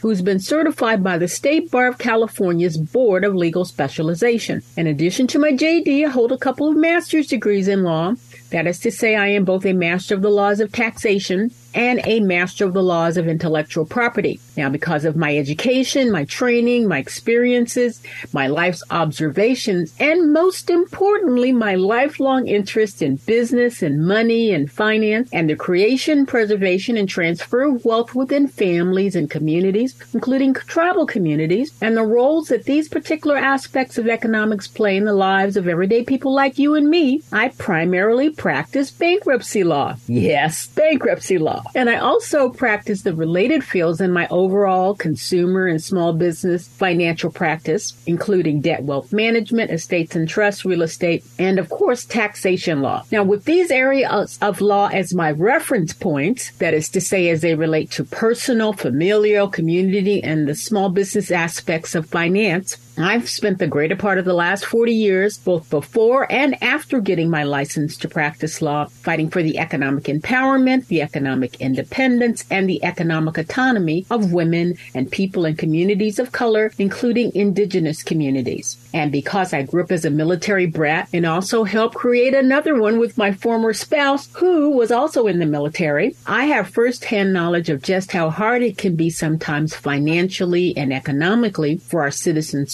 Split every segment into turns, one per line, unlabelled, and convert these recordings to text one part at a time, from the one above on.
who's been certified by the State Bar of California's Board of Legal Specialization. In addition to my JD, I hold a couple of master's degrees in law. That is to say, I am both a master of the laws of taxation and a master of the laws of intellectual property. Now, because of my education, my training, my experiences, my life's observations, and most importantly, my lifelong interest in business and money and finance and the creation, preservation, and transfer of wealth within families and communities, including tribal communities, and the roles that these particular aspects of economics play in the lives of everyday people like you and me, I primarily practice bankruptcy law. Yes, bankruptcy law. And I also practice the related fields in my overall consumer and small business financial practice, including debt wealth management, estates and trusts, real estate, and of course, taxation law. Now, with these areas of law as my reference points, that is to say, as they relate to personal, familial, community, and the small business aspects of finance, I've spent the greater part of the last 40 years, both before and after getting my license to practice law, fighting for the economic empowerment, the economic independence, and the economic autonomy of women and people in communities of color, including indigenous communities. And because I grew up as a military brat and also helped create another one with my former spouse, who was also in the military, I have firsthand knowledge of just how hard it can be sometimes financially and economically for our citizens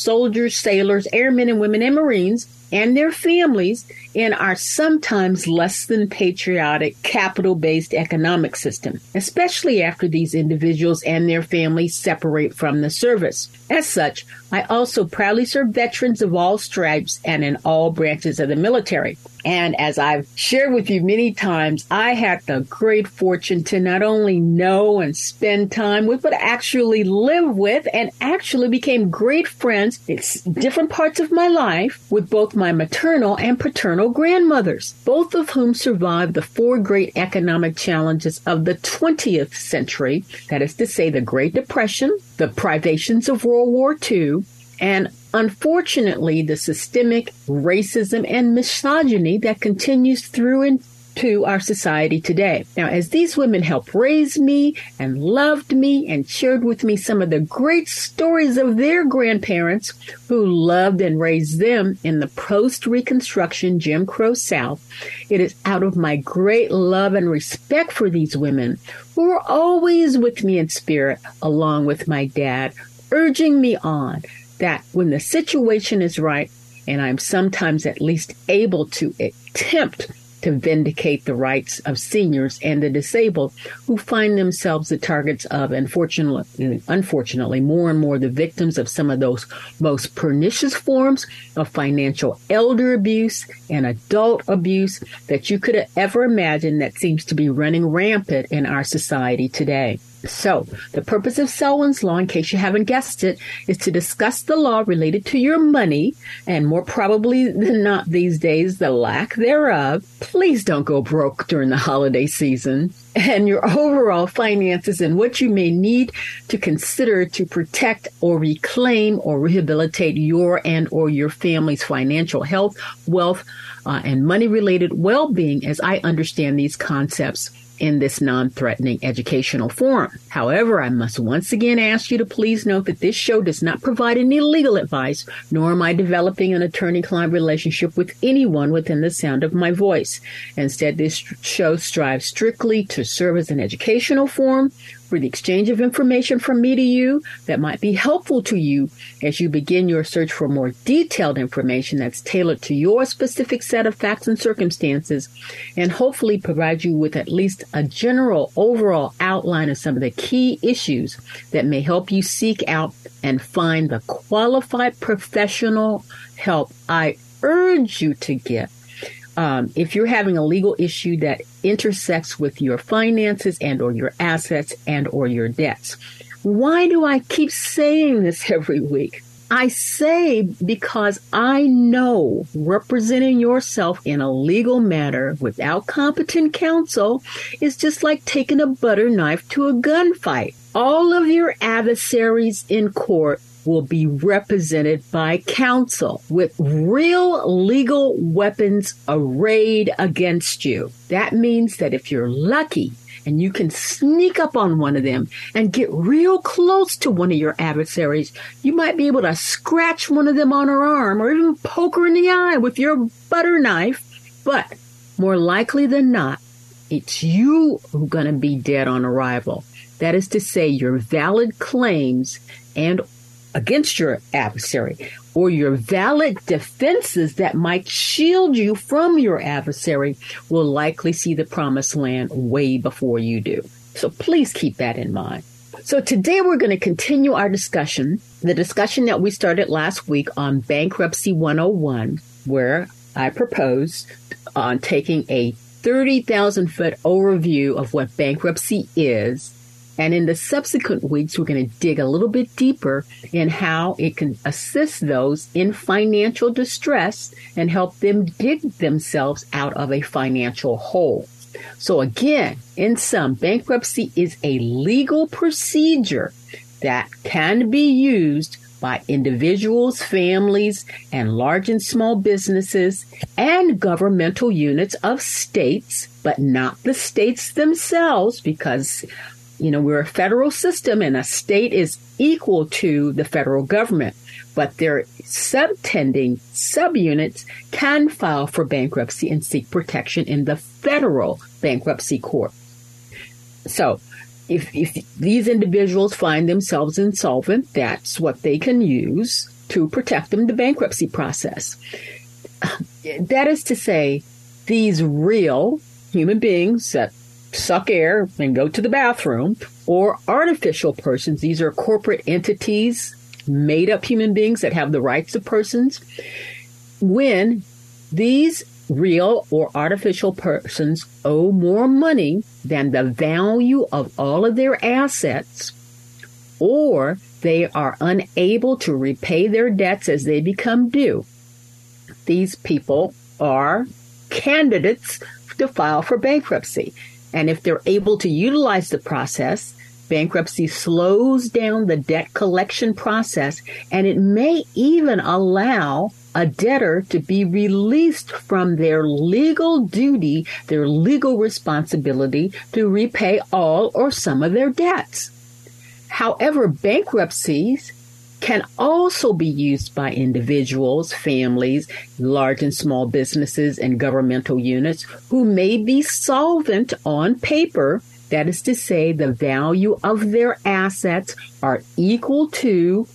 sailors, airmen and women, and Marines and their families in our sometimes less than patriotic capital based economic system, especially after these individuals and their families separate from the service. As such, I also proudly serve veterans of all stripes and in all branches of the military. And as I've shared with you many times, I had the great fortune to not only know and spend time with, but actually live with and actually became great friends in different parts of my life with both my maternal and paternal grandmothers, both of whom survived the four great economic challenges of the 20th century. That is to say, the Great Depression, the privations of World War II, and unfortunately, the systemic racism and misogyny that continues through into our society today. Now, as these women helped raise me and loved me and shared with me some of the great stories of their grandparents who loved and raised them in the post Reconstruction Jim Crow South, it is out of my great love and respect for these women who were always with me in spirit, along with my dad, urging me on that when the situation is right, and I'm sometimes at least able to attempt to vindicate the rights of seniors and the disabled who find themselves the targets of, unfortunately, unfortunately, more and more the victims of some of those most pernicious forms of financial elder abuse and adult abuse that you could ever imagine that seems to be running rampant in our society today. So, the purpose of Selwyn's Law, in case you haven't guessed it, is to discuss the law related to your money, and more probably than not these days, the lack thereof. Please don't go broke during the holiday season. And your overall finances and what you may need to consider to protect or reclaim or rehabilitate your and or your family's financial health, wealth, uh, and money related well being as I understand these concepts in this non threatening educational forum. However, I must once again ask you to please note that this show does not provide any legal advice, nor am I developing an attorney client relationship with anyone within the sound of my voice. Instead, this show strives strictly to serve as an educational forum for the exchange of information from me to you that might be helpful to you as you begin your search for more detailed information that's tailored to your specific set of facts and circumstances, and hopefully provide you with at least a general overall outline of some of the key issues that may help you seek out and find the qualified professional help I urge you to get um, if you're having a legal issue that intersects with your finances and or your assets and or your debts why do i keep saying this every week I say because I know representing yourself in a legal matter without competent counsel is just like taking a butter knife to a gunfight. All of your adversaries in court will be represented by counsel with real legal weapons arrayed against you. That means that if you're lucky and you can sneak up on one of them and get real close to one of your adversaries, you might be able to scratch one of them on her arm or even poke her in the eye with your butter knife. But more likely than not, it's you who's going to be dead on arrival. That is to say, your valid claims and against your adversary or your valid defenses that might shield you from your adversary will likely see the promised land way before you do. So please keep that in mind. So today we're going to continue our discussion, the discussion that we started last week on Bankruptcy 101, where I proposed on taking a 30,000 foot overview of what bankruptcy is and in the subsequent weeks, we're going to dig a little bit deeper in how it can assist those in financial distress and help them dig themselves out of a financial hole. So again, in sum, bankruptcy is a legal procedure that can be used by individuals, families, and large and small businesses and governmental units of states, but not the states themselves because you know, we're a federal system and a state is equal to the federal government, but their subtending subunits can file for bankruptcy and seek protection in the federal bankruptcy court. So, if, if these individuals find themselves insolvent, that's what they can use to protect them the bankruptcy process. That is to say, these real human beings that suck air and go to the bathroom, or artificial persons. These are corporate entities, made up human beings that have the rights of persons. When these real or artificial persons owe more money than the value of all of their assets, or they are unable to repay their debts as they become due, these people are candidates to file for bankruptcy. And if they're able to utilize the process, bankruptcy slows down the debt collection process and it may even allow a debtor to be released from their legal duty, their legal responsibility to repay all or some of their debts. However, bankruptcies can also be used by individuals, families, large and small businesses, and governmental units who may be solvent on paper. That is to say, the value of their assets are equal to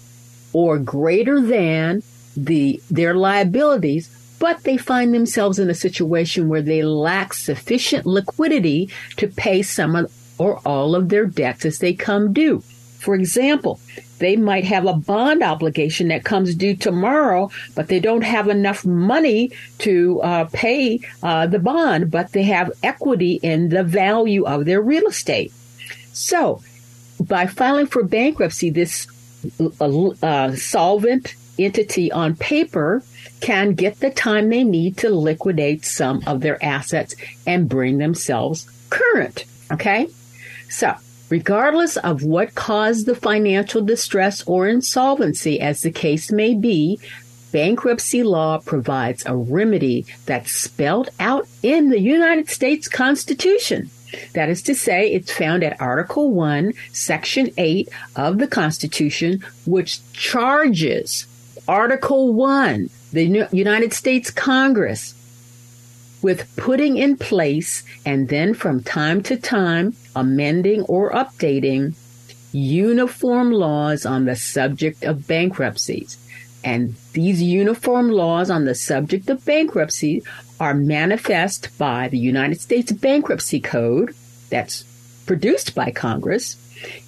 or greater than the their liabilities, but they find themselves in a situation where they lack sufficient liquidity to pay some of, or all of their debts as they come due. For example, they might have a bond obligation that comes due tomorrow, but they don't have enough money to uh, pay uh, the bond, but they have equity in the value of their real estate. So, by filing for bankruptcy, this uh, uh solvent entity on paper can get the time they need to liquidate some of their assets and bring themselves current. Okay? So, Regardless of what caused the financial distress or insolvency, as the case may be, bankruptcy law provides a remedy that's spelled out in the United States Constitution. That is to say, it's found at Article 1, Section 8 of the Constitution, which charges Article 1, the United States Congress, with putting in place and then from time to time amending or updating uniform laws on the subject of bankruptcies. And these uniform laws on the subject of bankruptcy are manifest by the United States Bankruptcy Code that's produced by Congress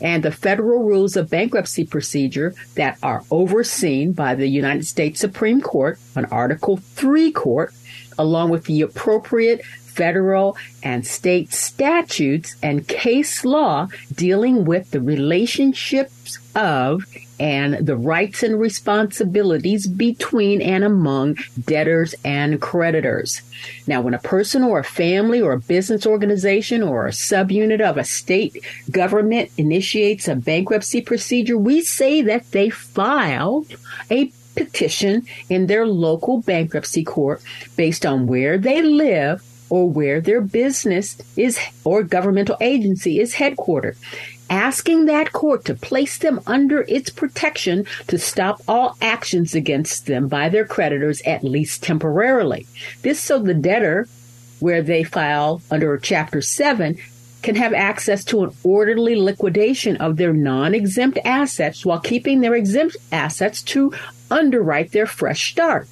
and the federal rules of bankruptcy procedure that are overseen by the United States Supreme Court, an Article 3 court, along with the appropriate federal and state statutes and case law dealing with the relationships of and the rights and responsibilities between and among debtors and creditors. Now, when a person or a family or a business organization or a subunit of a state government initiates a bankruptcy procedure, we say that they file a petition in their local bankruptcy court based on where they live or where their business is or governmental agency is headquartered asking that court to place them under its protection to stop all actions against them by their creditors, at least temporarily. This so the debtor, where they file under Chapter 7, can have access to an orderly liquidation of their non exempt assets while keeping their exempt assets to underwrite their fresh start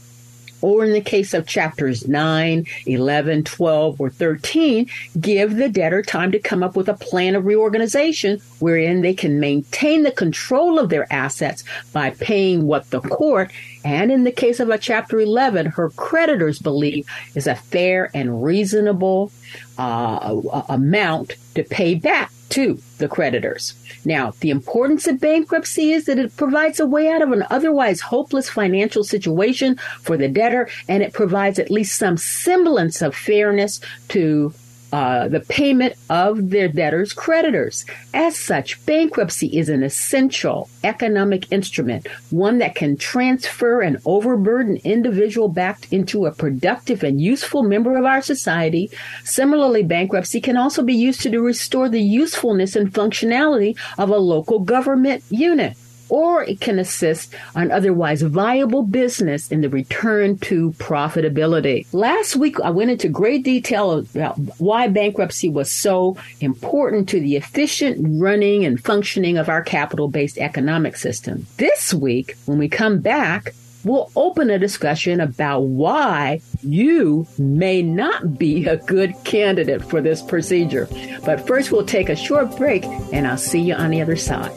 or in the case of chapters 9, 11, 12, or 13, give the debtor time to come up with a plan of reorganization wherein they can maintain the control of their assets by paying what the court, and in the case of a chapter 11, her creditors believe is a fair and reasonable uh, amount to pay back to the creditors. Now, the importance of bankruptcy is that it provides a way out of an otherwise hopeless financial situation for the debtor, and it provides at least some semblance of fairness to uh, the payment of their debtors' creditors. As such, bankruptcy is an essential economic instrument, one that can transfer an overburdened individual back into a productive and useful member of our society. Similarly, bankruptcy can also be used to restore the usefulness and functionality of a local government unit or it can assist an otherwise viable business in the return to profitability. Last week, I went into great detail about why bankruptcy was so important to the efficient running and functioning of our capital based economic system. This week, when we come back, we'll open a discussion about why you may not be a good candidate for this procedure. But first, we'll take a short break, and I'll see you on the other side.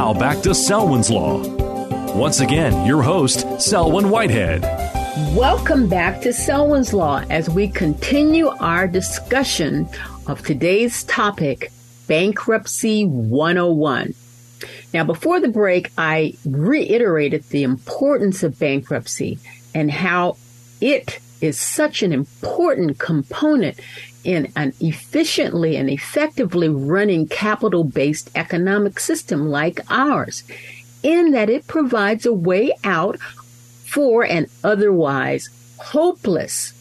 Now back to Selwyn's Law. Once again, your host, Selwyn Whitehead.
Welcome back to Selwyn's Law as we continue our discussion of today's topic, Bankruptcy 101. Now, before the break, I reiterated the importance of bankruptcy and how it is such an important component in an efficiently and effectively running capital based economic system like ours, in that it provides a way out for an otherwise hopeless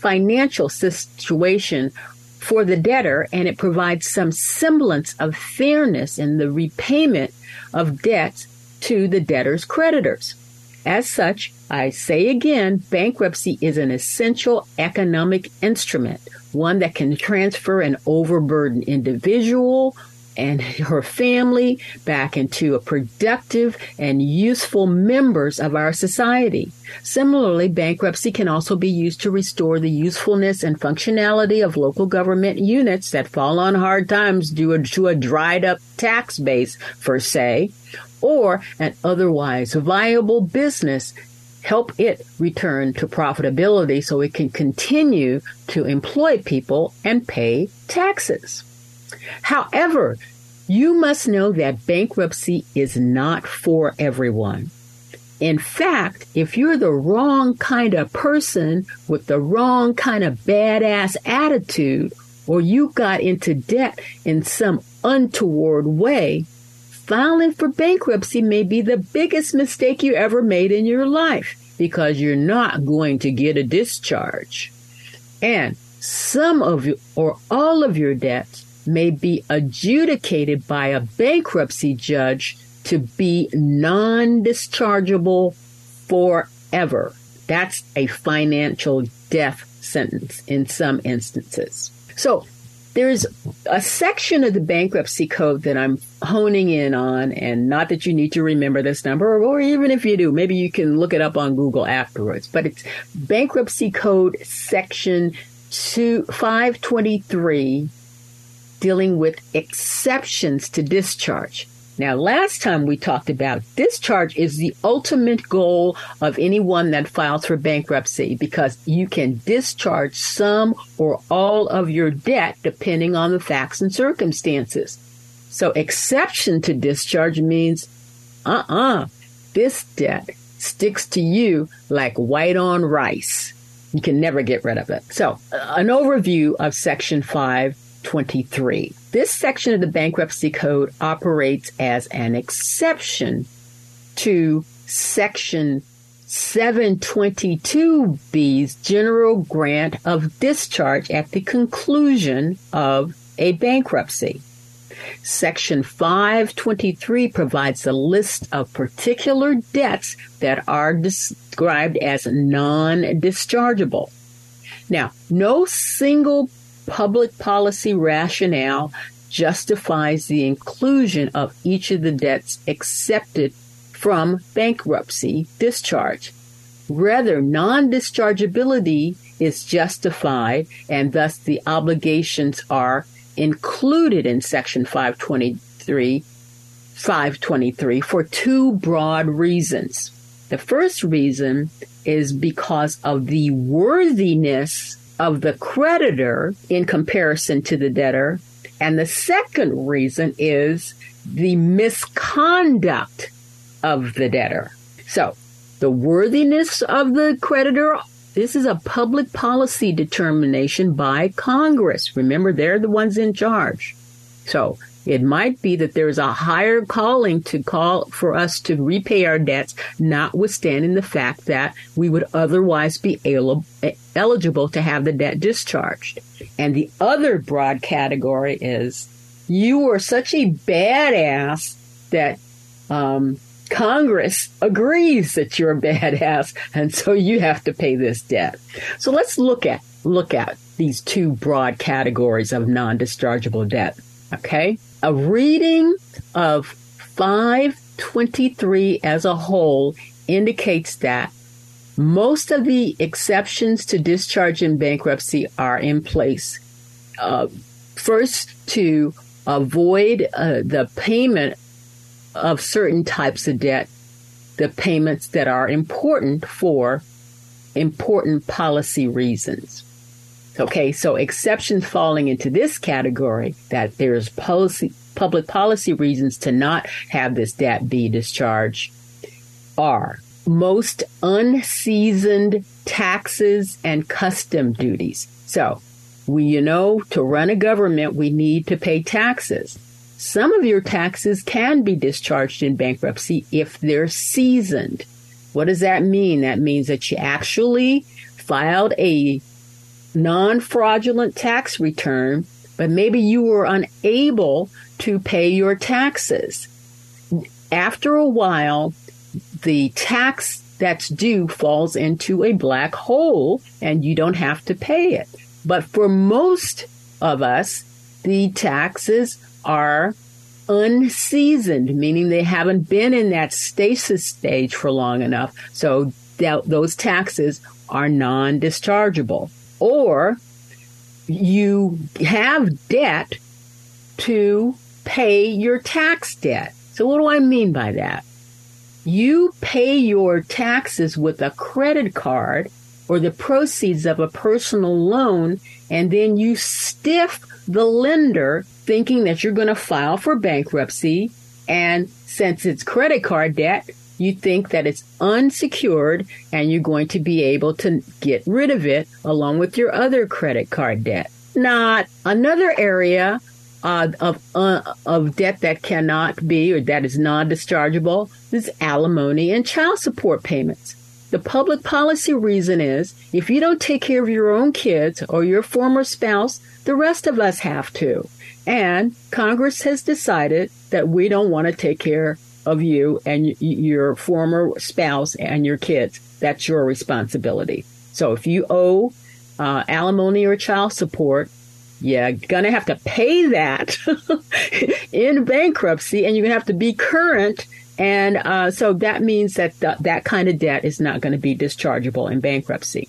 financial situation for the debtor, and it provides some semblance of fairness in the repayment of debts to the debtor's creditors. As such, I say again, bankruptcy is an essential economic instrument one that can transfer an overburdened individual and her family back into a productive and useful members of our society. Similarly, bankruptcy can also be used to restore the usefulness and functionality of local government units that fall on hard times due to a dried up tax base, per se, or an otherwise viable business help it return to profitability so it can continue to employ people and pay taxes. However, you must know that bankruptcy is not for everyone. In fact, if you're the wrong kind of person with the wrong kind of badass attitude, or you got into debt in some untoward way, filing for bankruptcy may be the biggest mistake you ever made in your life because you're not going to get a discharge. And some of you or all of your debts may be adjudicated by a bankruptcy judge to be non dischargeable forever. That's a financial death sentence in some instances. So there's a section of the bankruptcy code that I'm honing in on, and not that you need to remember this number, or even if you do, maybe you can look it up on Google afterwards. But it's bankruptcy code section two, 523 dealing with exceptions to discharge. Now, last time we talked about discharge is the ultimate goal of anyone that files for bankruptcy because you can discharge some or all of your debt depending on the facts and circumstances. So, exception to discharge means, uh uh-uh, uh, this debt sticks to you like white on rice. You can never get rid of it. So, an overview of Section 523. This section of the Bankruptcy Code operates as an exception to Section 722B's general grant of discharge at the conclusion of a bankruptcy. Section 523 provides a list of particular debts that are described as non dischargeable. Now, no single public policy rationale justifies the inclusion of each of the debts accepted from bankruptcy discharge. Rather, non dischargeability is justified, and thus the obligations are included in Section 523, 523 for two broad reasons. The first reason is because of the worthiness of the creditor in comparison to the debtor. And the second reason is the misconduct of the debtor. So, the worthiness of the creditor, this is a public policy determination by Congress. Remember, they're the ones in charge. So, it might be that there's a higher calling to call for us to repay our debts, notwithstanding the fact that we would otherwise be eligible to have the debt discharged. And the other broad category is you were such a badass that um, Congress agrees that you're a badass, and so you have to pay this debt. So let's look at look at these two broad categories of non-dischargeable debt. Okay, a reading of 523 as a whole indicates that most of the exceptions to discharge in bankruptcy are in place. Uh, first, to avoid uh, the payment of certain types of debt, the payments that are important for important policy reasons. Okay, so exceptions falling into this category that there's policy, public policy reasons to not have this debt be discharged are most unseasoned taxes and custom duties. So, we, you know, to run a government, we need to pay taxes. Some of your taxes can be discharged in bankruptcy if they're seasoned. What does that mean? That means that you actually filed a non fraudulent tax return, but maybe you were unable to pay your taxes. After a while, the tax that's due falls into a black hole and you don't have to pay it. But for most of us, the taxes are unseasoned, meaning they haven't been in that stasis stage for long enough. So those taxes are non dischargeable or you have debt to pay your tax debt. So, what do I mean by that? You pay your taxes with a credit card or the proceeds of a personal loan, and then you stiff the lender thinking that you're going to file for bankruptcy. And since it's credit card debt, you think that it's unsecured and you're going to be able to get rid of it along with your other credit card debt. Not another area uh, of uh, of debt that cannot be or that is non-dischargeable is alimony and child support payments. The public policy reason is if you don't take care of your own kids or your former spouse, the rest of us have to. And Congress has decided that we don't want to take care of you and your former spouse and your kids. That's your responsibility. So if you owe uh, alimony or child support, you're gonna have to pay that in bankruptcy, and you're gonna have to be current. And uh, so that means that th- that kind of debt is not going to be dischargeable in bankruptcy.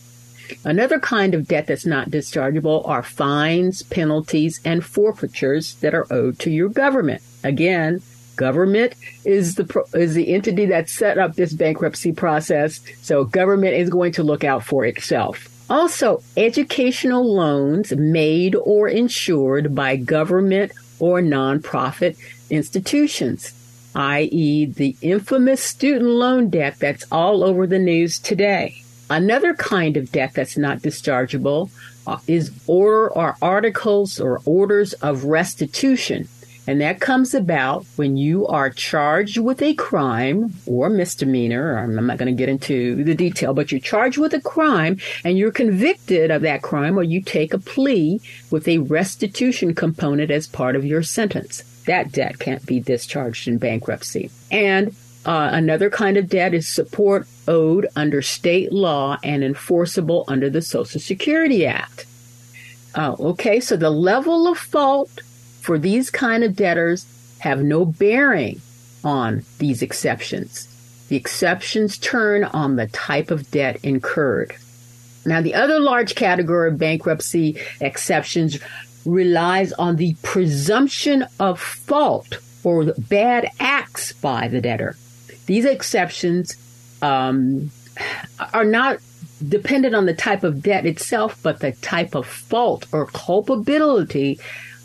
Another kind of debt that's not dischargeable are fines, penalties, and forfeitures that are owed to your government. Again, government is the is the entity that set up this bankruptcy process, so government is going to look out for itself. Also, educational loans made or insured by government or nonprofit institutions, i.e., the infamous student loan debt that's all over the news today. Another kind of debt that's not dischargeable uh, is order or articles or orders of restitution. And that comes about when you are charged with a crime or misdemeanor. I'm not going to get into the detail, but you're charged with a crime and you're convicted of that crime or you take a plea with a restitution component as part of your sentence. That debt can't be discharged in bankruptcy. And uh, another kind of debt is support owed under state law and enforceable under the Social Security Act. Uh, okay, so the level of fault for these kind of debtors have no bearing on these exceptions. The exceptions turn on the type of debt incurred. Now, the other large category of bankruptcy exceptions relies on the presumption of fault or bad acts by the debtor. These exceptions um, are not dependent on the type of debt itself, but the type of fault or culpability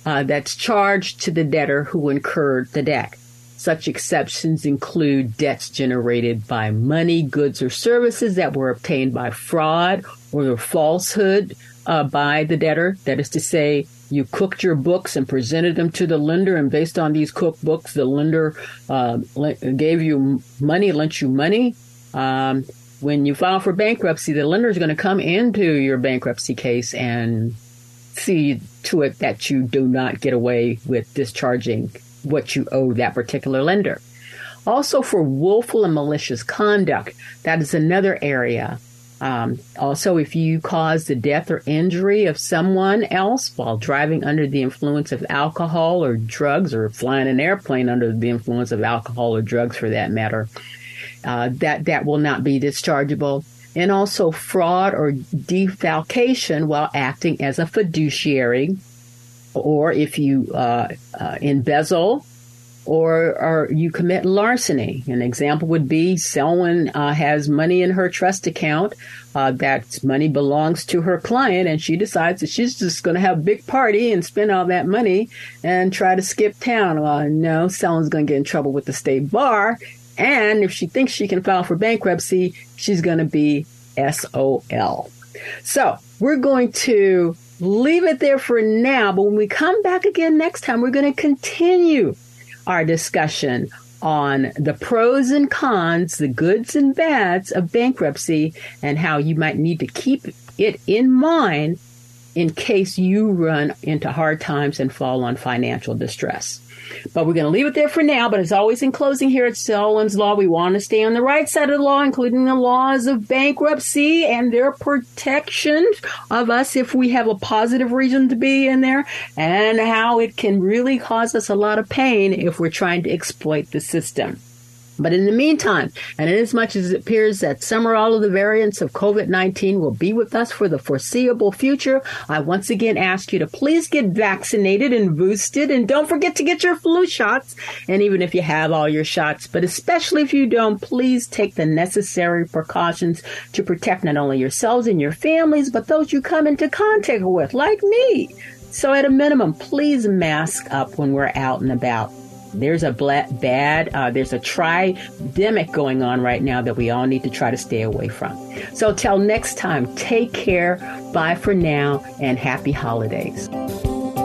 uh, that's charged to the debtor who incurred the debt. Such exceptions include debts generated by money, goods, or services that were obtained by fraud or falsehood uh, by the debtor. That is to say, you cooked your books and presented them to the lender, and based on these cookbooks, the lender uh, gave you money, lent you money. Um, when you file for bankruptcy, the lender is going to come into your bankruptcy case and see to it that you do not get away with discharging what you owe that particular lender. Also, for willful and malicious conduct, that is another area. Um, also, if you cause the death or injury of someone else while driving under the influence of alcohol or drugs, or flying an airplane under the influence of alcohol or drugs, for that matter, uh, that that will not be dischargeable and also fraud or defalcation while acting as a fiduciary, or if you uh, uh, embezzle or, or you commit larceny. An example would be Selwyn uh, has money in her trust account. Uh, that money belongs to her client, and she decides that she's just going to have a big party and spend all that money and try to skip town. Well, no, Selwyn's going to get in trouble with the state bar. And if she thinks she can file for bankruptcy, she's going to be SOL. So we're going to leave it there for now. But when we come back again next time, we're going to continue our discussion on the pros and cons, the goods and bads of bankruptcy, and how you might need to keep it in mind in case you run into hard times and fall on financial distress. But we're going to leave it there for now. But as always, in closing here at Selwyn's Law, we want to stay on the right side of the law, including the laws of bankruptcy and their protection of us if we have a positive reason to be in there, and how it can really cause us a lot of pain if we're trying to exploit the system. But in the meantime, and inasmuch as it appears that some or all of the variants of COVID 19 will be with us for the foreseeable future, I once again ask you to please get vaccinated and boosted. And don't forget to get your flu shots. And even if you have all your shots, but especially if you don't, please take the necessary precautions to protect not only yourselves and your families, but those you come into contact with, like me. So, at a minimum, please mask up when we're out and about. There's a bad, uh, there's a tridemic going on right now that we all need to try to stay away from. So till next time, take care, bye for now, and happy holidays.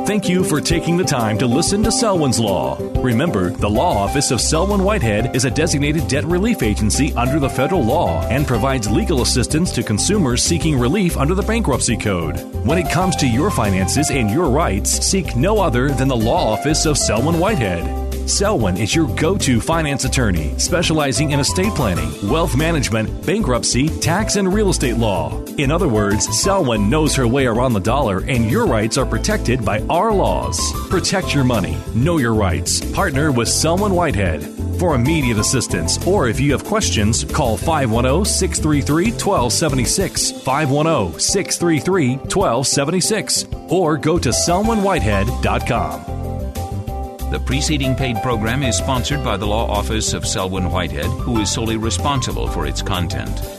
Thank you for taking the time to listen to Selwyn's Law. Remember, the law office of Selwyn Whitehead is a designated debt relief agency under the federal law and provides legal assistance to consumers seeking relief under the bankruptcy code. When it comes to your finances and your rights, seek no other than the law office of Selwyn Whitehead. Selwyn is your go to finance attorney, specializing in estate planning, wealth management, bankruptcy, tax, and real estate law. In other words, Selwyn knows her way around the dollar, and your rights are protected by our laws. Protect your money, know your rights. Partner with Selwyn Whitehead. For immediate assistance, or if you have questions, call 510 633 1276, 510 633 1276, or go to selwynwhitehead.com.
The preceding paid program is sponsored by the Law Office of Selwyn Whitehead, who is solely responsible for its content.